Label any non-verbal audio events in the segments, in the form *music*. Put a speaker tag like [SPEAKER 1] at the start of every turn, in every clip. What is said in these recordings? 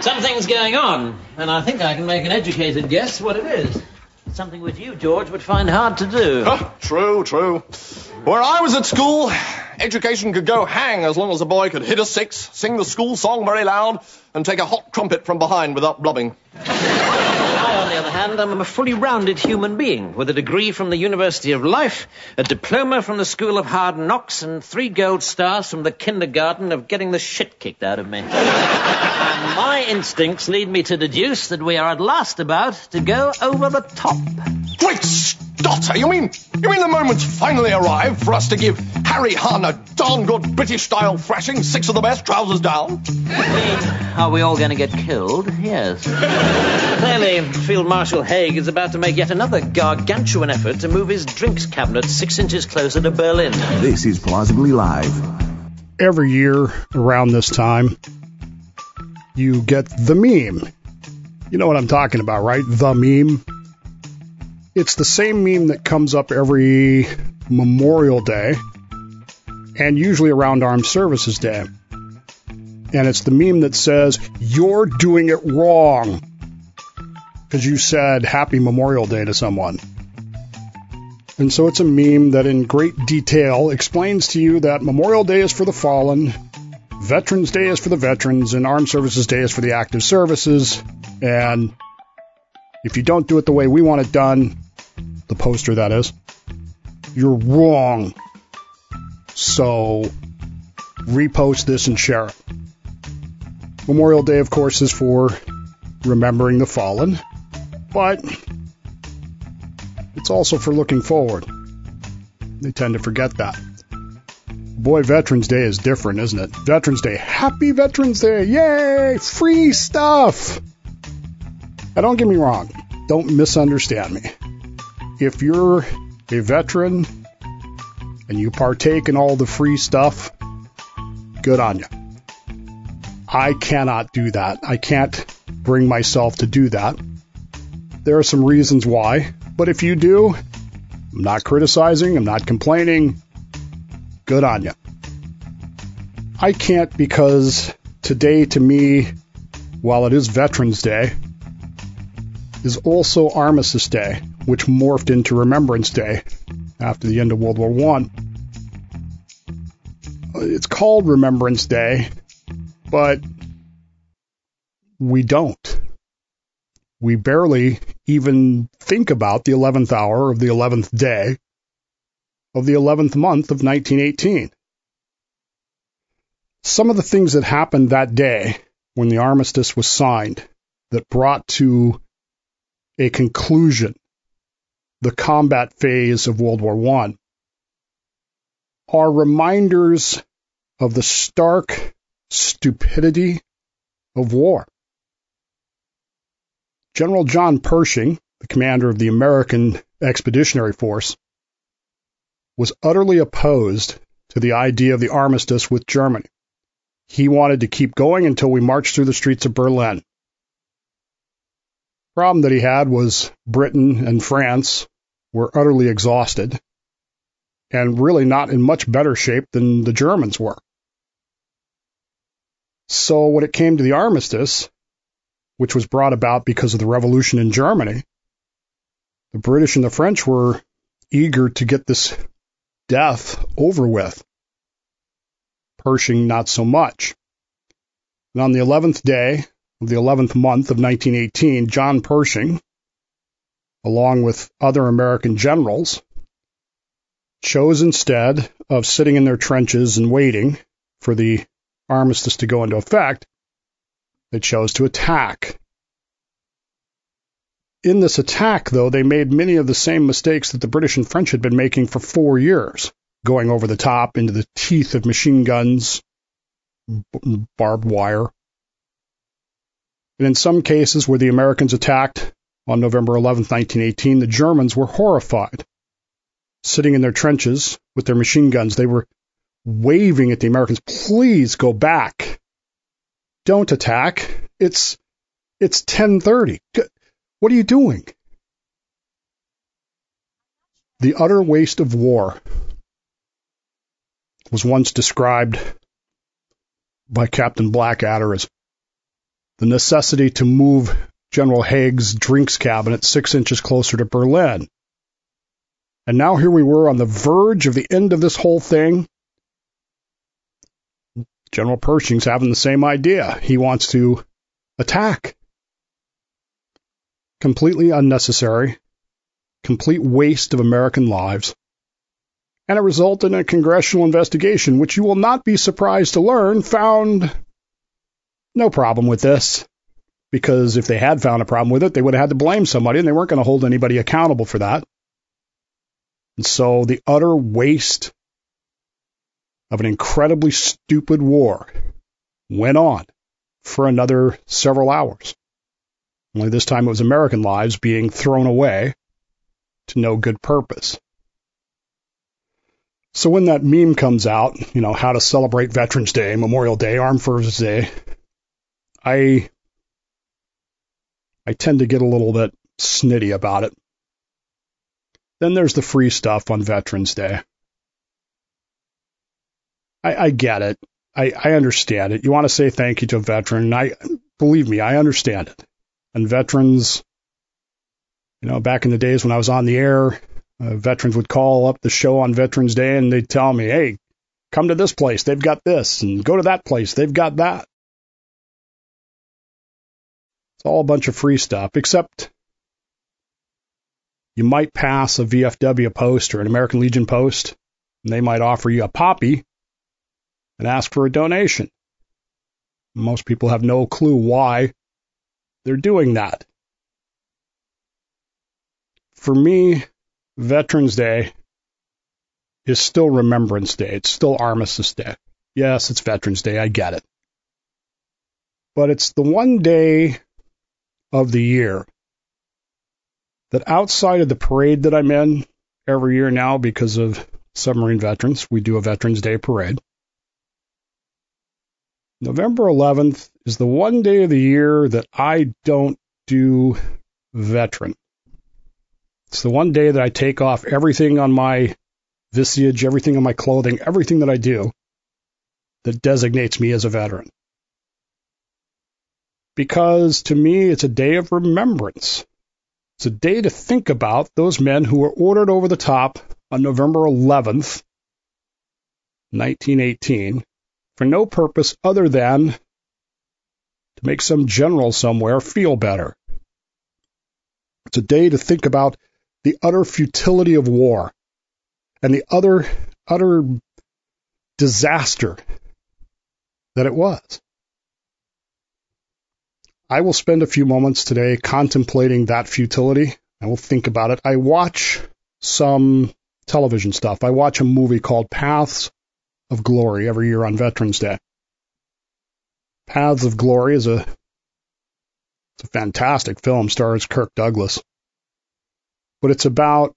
[SPEAKER 1] Something's going on, and I think I can make an educated guess what it is. Something which you, George, would find hard to do.
[SPEAKER 2] Huh, true, true. Where I was at school, education could go hang as long as a boy could hit a six, sing the school song very loud, and take a hot trumpet from behind without blubbing.
[SPEAKER 1] I, on the other hand, am a fully rounded human being with a degree from the University of Life, a diploma from the School of Hard Knocks, and three gold stars from the kindergarten of getting the shit kicked out of me. *laughs* and my instincts lead me to deduce that we are at last about to go over the top.
[SPEAKER 2] Great Stotter! You mean you mean the moment's finally arrived for us to give Harry Hunn a darn good British style thrashing, six of the best, trousers down?
[SPEAKER 1] Are we all going to get killed? Yes. Clearly, Field Marshal Haig is about to make yet another gargantuan effort to move his drinks cabinet six inches closer to Berlin.
[SPEAKER 3] This is Plausibly Live.
[SPEAKER 4] Every year around this time, you get the meme. You know what I'm talking about, right? The meme. It's the same meme that comes up every Memorial Day and usually around Armed Services Day. And it's the meme that says, You're doing it wrong. Because you said Happy Memorial Day to someone. And so it's a meme that in great detail explains to you that Memorial Day is for the fallen, Veterans Day is for the veterans, and Armed Services Day is for the active services. And if you don't do it the way we want it done, the poster that is, you're wrong. So repost this and share it. Memorial Day, of course, is for remembering the fallen, but it's also for looking forward. They tend to forget that. Boy, Veterans Day is different, isn't it? Veterans Day. Happy Veterans Day! Yay! Free stuff! Now, don't get me wrong. Don't misunderstand me. If you're a veteran and you partake in all the free stuff, good on you. I cannot do that. I can't bring myself to do that. There are some reasons why, but if you do, I'm not criticizing, I'm not complaining. Good on you. I can't because today to me, while it is Veterans Day, is also Armistice Day, which morphed into Remembrance Day after the end of World War One. It's called Remembrance Day, but we don't. We barely even think about the 11th hour of the 11th day of the 11th month of 1918. Some of the things that happened that day when the armistice was signed that brought to a conclusion the combat phase of World War I are reminders of the stark stupidity of war. General John Pershing, the commander of the American Expeditionary Force, was utterly opposed to the idea of the armistice with Germany. He wanted to keep going until we marched through the streets of Berlin. The problem that he had was Britain and France were utterly exhausted and really not in much better shape than the Germans were. So when it came to the armistice, which was brought about because of the revolution in Germany, the British and the French were eager to get this death over with. Pershing, not so much. And on the 11th day of the 11th month of 1918, John Pershing, along with other American generals, chose instead of sitting in their trenches and waiting for the armistice to go into effect, they chose to attack. In this attack, though, they made many of the same mistakes that the British and French had been making for four years, going over the top into the teeth of machine guns, barbed wire. And in some cases where the Americans attacked on November 11, 1918, the Germans were horrified. Sitting in their trenches with their machine guns, they were waving at the Americans, please go back. Don't attack. It's it's 10:30. What are you doing? The utter waste of war was once described by Captain Blackadder as the necessity to move General Haig's drinks cabinet six inches closer to Berlin. And now here we were on the verge of the end of this whole thing. General Pershing's having the same idea. He wants to attack. Completely unnecessary, complete waste of American lives, and it resulted in a congressional investigation, which you will not be surprised to learn found no problem with this. Because if they had found a problem with it, they would have had to blame somebody, and they weren't going to hold anybody accountable for that. And so the utter waste of an incredibly stupid war went on for another several hours. Only this time it was American lives being thrown away to no good purpose. So when that meme comes out, you know, how to celebrate Veterans Day, Memorial Day, Armed Forces Day, I I tend to get a little bit snitty about it. Then there's the free stuff on Veterans Day. I, I get it. I, I understand it. You want to say thank you to a veteran. I believe me, I understand it. And veterans, you know, back in the days when I was on the air, uh, veterans would call up the show on Veterans Day and they'd tell me, "Hey, come to this place. They've got this, and go to that place. They've got that." It's all a bunch of free stuff, except you might pass a VFW post or an American Legion post, and they might offer you a poppy and ask for a donation. Most people have no clue why they're doing that. For me, Veterans Day is still Remembrance Day. It's still Armistice Day. Yes, it's Veterans Day. I get it. But it's the one day of the year that outside of the parade that I'm in every year now because of submarine veterans, we do a Veterans Day parade. November 11th is the one day of the year that I don't do veteran. It's the one day that I take off everything on my visage, everything on my clothing, everything that I do that designates me as a veteran. Because to me, it's a day of remembrance. It's a day to think about those men who were ordered over the top on November 11th, 1918, for no purpose other than to make some general somewhere feel better. It's a day to think about the utter futility of war and the other utter disaster that it was. I will spend a few moments today contemplating that futility. I will think about it. I watch some television stuff. I watch a movie called Paths of Glory every year on Veterans Day. Paths of Glory is a it's a fantastic film, stars Kirk Douglas. But it's about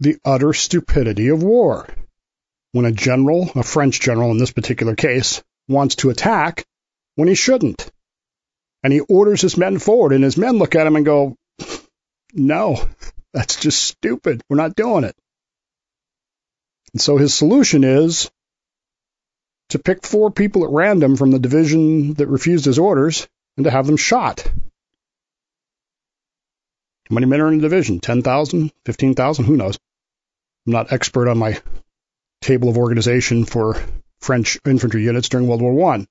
[SPEAKER 4] the utter stupidity of war. When a general, a French general in this particular case, wants to attack when he shouldn't. And he orders his men forward, and his men look at him and go, No, that's just stupid. We're not doing it. And so his solution is to pick four people at random from the division that refused his orders and to have them shot. How many men are in the division? 10,000? 15,000? Who knows? I'm not expert on my table of organization for French infantry units during World War I.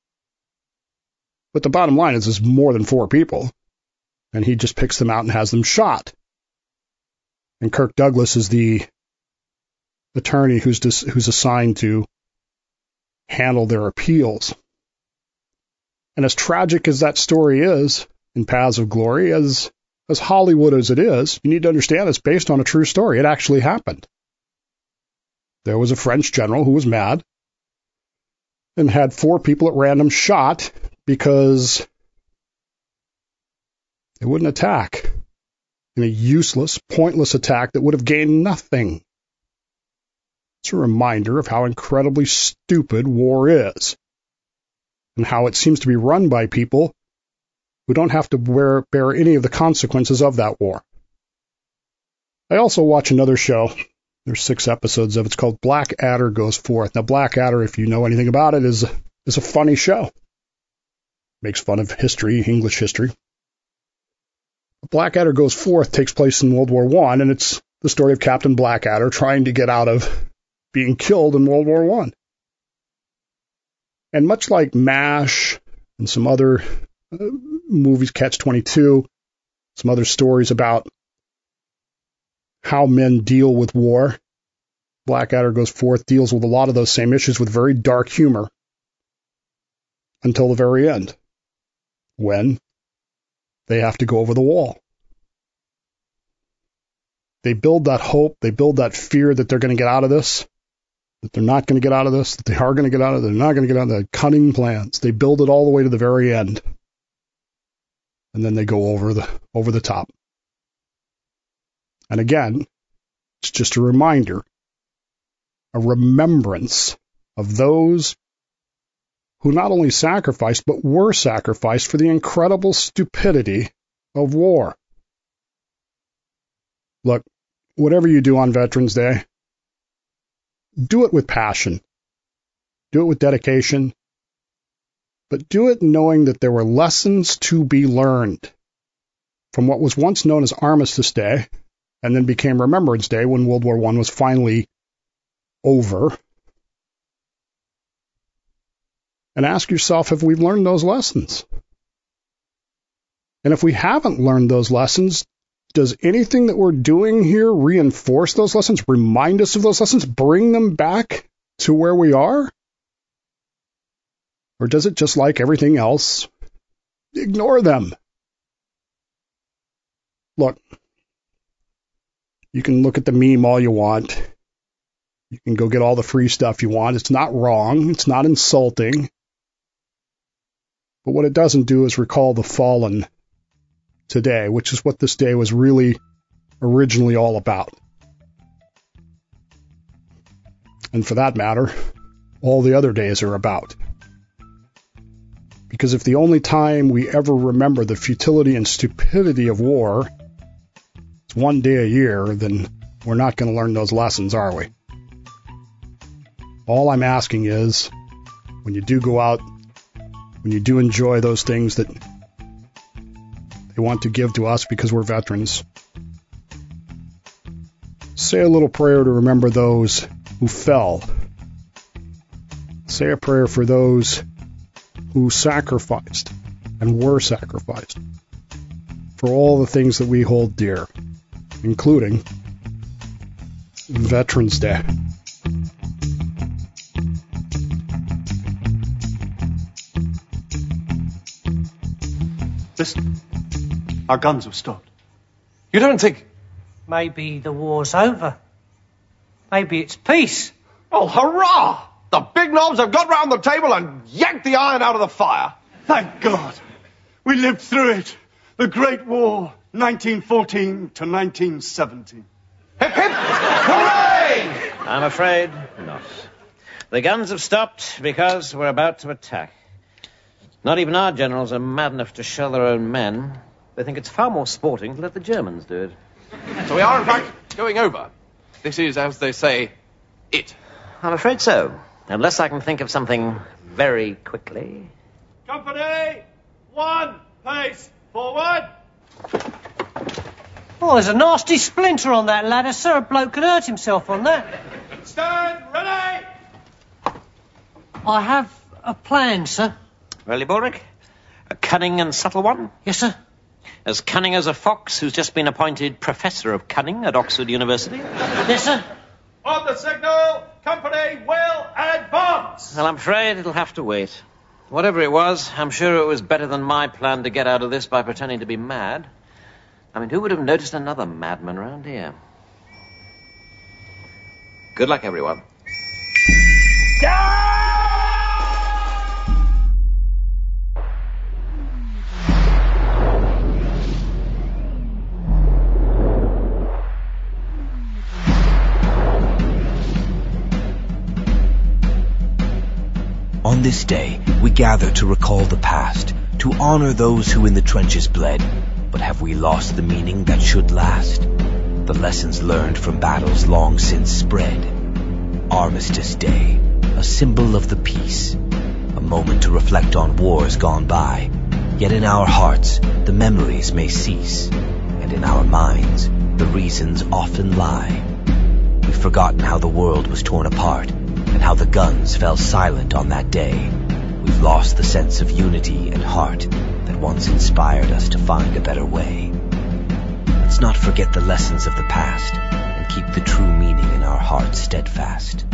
[SPEAKER 4] But the bottom line is there's more than four people, and he just picks them out and has them shot. And Kirk Douglas is the attorney who's dis- who's assigned to handle their appeals. And as tragic as that story is in Paths of Glory, as as Hollywood as it is, you need to understand it's based on a true story. It actually happened. There was a French general who was mad and had four people at random shot because they wouldn't attack in a useless, pointless attack that would have gained nothing. It's a reminder of how incredibly stupid war is and how it seems to be run by people who don't have to bear, bear any of the consequences of that war. I also watch another show. There's six episodes of it. It's called Blackadder Goes Forth. Now, Blackadder, if you know anything about it, is is a funny show. makes fun of history, English history. Blackadder Goes Forth takes place in World War One, and it's the story of Captain Blackadder trying to get out of being killed in World War One. And much like MASH and some other uh, movies, Catch 22, some other stories about how men deal with war, Blackadder Goes Forth deals with a lot of those same issues with very dark humor until the very end, when they have to go over the wall. They build that hope, they build that fear that they're going to get out of this, that they're not going to get out of this, that they are going to get out of it, they're not going to get out of the Cunning plans. They build it all the way to the very end. And then they go over the over the top. And again, it's just a reminder, a remembrance of those who not only sacrificed, but were sacrificed for the incredible stupidity of war. Look, whatever you do on Veterans Day, do it with passion, do it with dedication, but do it knowing that there were lessons to be learned from what was once known as Armistice Day and then became Remembrance Day when World War I was finally over. And ask yourself if we've learned those lessons. And if we haven't learned those lessons, does anything that we're doing here reinforce those lessons, remind us of those lessons, bring them back to where we are? Or does it just like everything else, ignore them? Look, you can look at the meme all you want. You can go get all the free stuff you want. It's not wrong. It's not insulting. But what it doesn't do is recall the fallen today, which is what this day was really originally all about. And for that matter, all the other days are about. Because if the only time we ever remember the futility and stupidity of war is one day a year, then we're not going to learn those lessons, are we? All I'm asking is, when you do go out when you do enjoy those things that they want to give to us because we're veterans. Say a little prayer to remember those who fell. Say a prayer for those who sacrificed and were sacrificed for all the things that we hold dear, including Veterans Day.
[SPEAKER 5] Listen, our guns have stopped.
[SPEAKER 2] You don't think.
[SPEAKER 6] Maybe the war's over. Maybe it's peace.
[SPEAKER 2] Oh, hurrah! The big knobs have got round the table and yanked the iron out of the fire.
[SPEAKER 5] Thank God. We lived through it. The Great War, 1914 to 1917.
[SPEAKER 2] Hip hip! Hooray!
[SPEAKER 1] I'm afraid not. The guns have stopped because we're about to attack. Not even our generals are mad enough to shell their own men. They think it's far more sporting to let the Germans do it.
[SPEAKER 2] So we are, in fact, going over. This is, as they say, it.
[SPEAKER 1] I'm afraid so. Unless I can think of something very quickly.
[SPEAKER 5] Company, one pace forward.
[SPEAKER 6] Oh, there's a nasty splinter on that ladder, sir. A bloke could hurt himself on that.
[SPEAKER 5] Stand ready.
[SPEAKER 6] I have a plan, sir.
[SPEAKER 1] Really, Baldrick? A cunning and subtle one?
[SPEAKER 6] Yes, sir.
[SPEAKER 1] As cunning as a fox who's just been appointed Professor of Cunning at Oxford University?
[SPEAKER 6] Yes, sir.
[SPEAKER 5] On the signal, company will advance.
[SPEAKER 1] Well, I'm afraid it'll have to wait. Whatever it was, I'm sure it was better than my plan to get out of this by pretending to be mad. I mean, who would have noticed another madman around here? Good luck, everyone.
[SPEAKER 7] On this day, we gather to recall the past, to honor those who in the trenches bled. But have we lost the meaning that should last? The lessons learned from battles long since spread. Armistice Day, a symbol of the peace, a moment to reflect on wars gone by. Yet in our hearts, the memories may cease, and in our minds, the reasons often lie. We've forgotten how the world was torn apart, how the guns fell silent on that day. We've lost the sense of unity and heart that once inspired us to find a better way. Let's not forget the lessons of the past, and keep the true meaning in our hearts steadfast.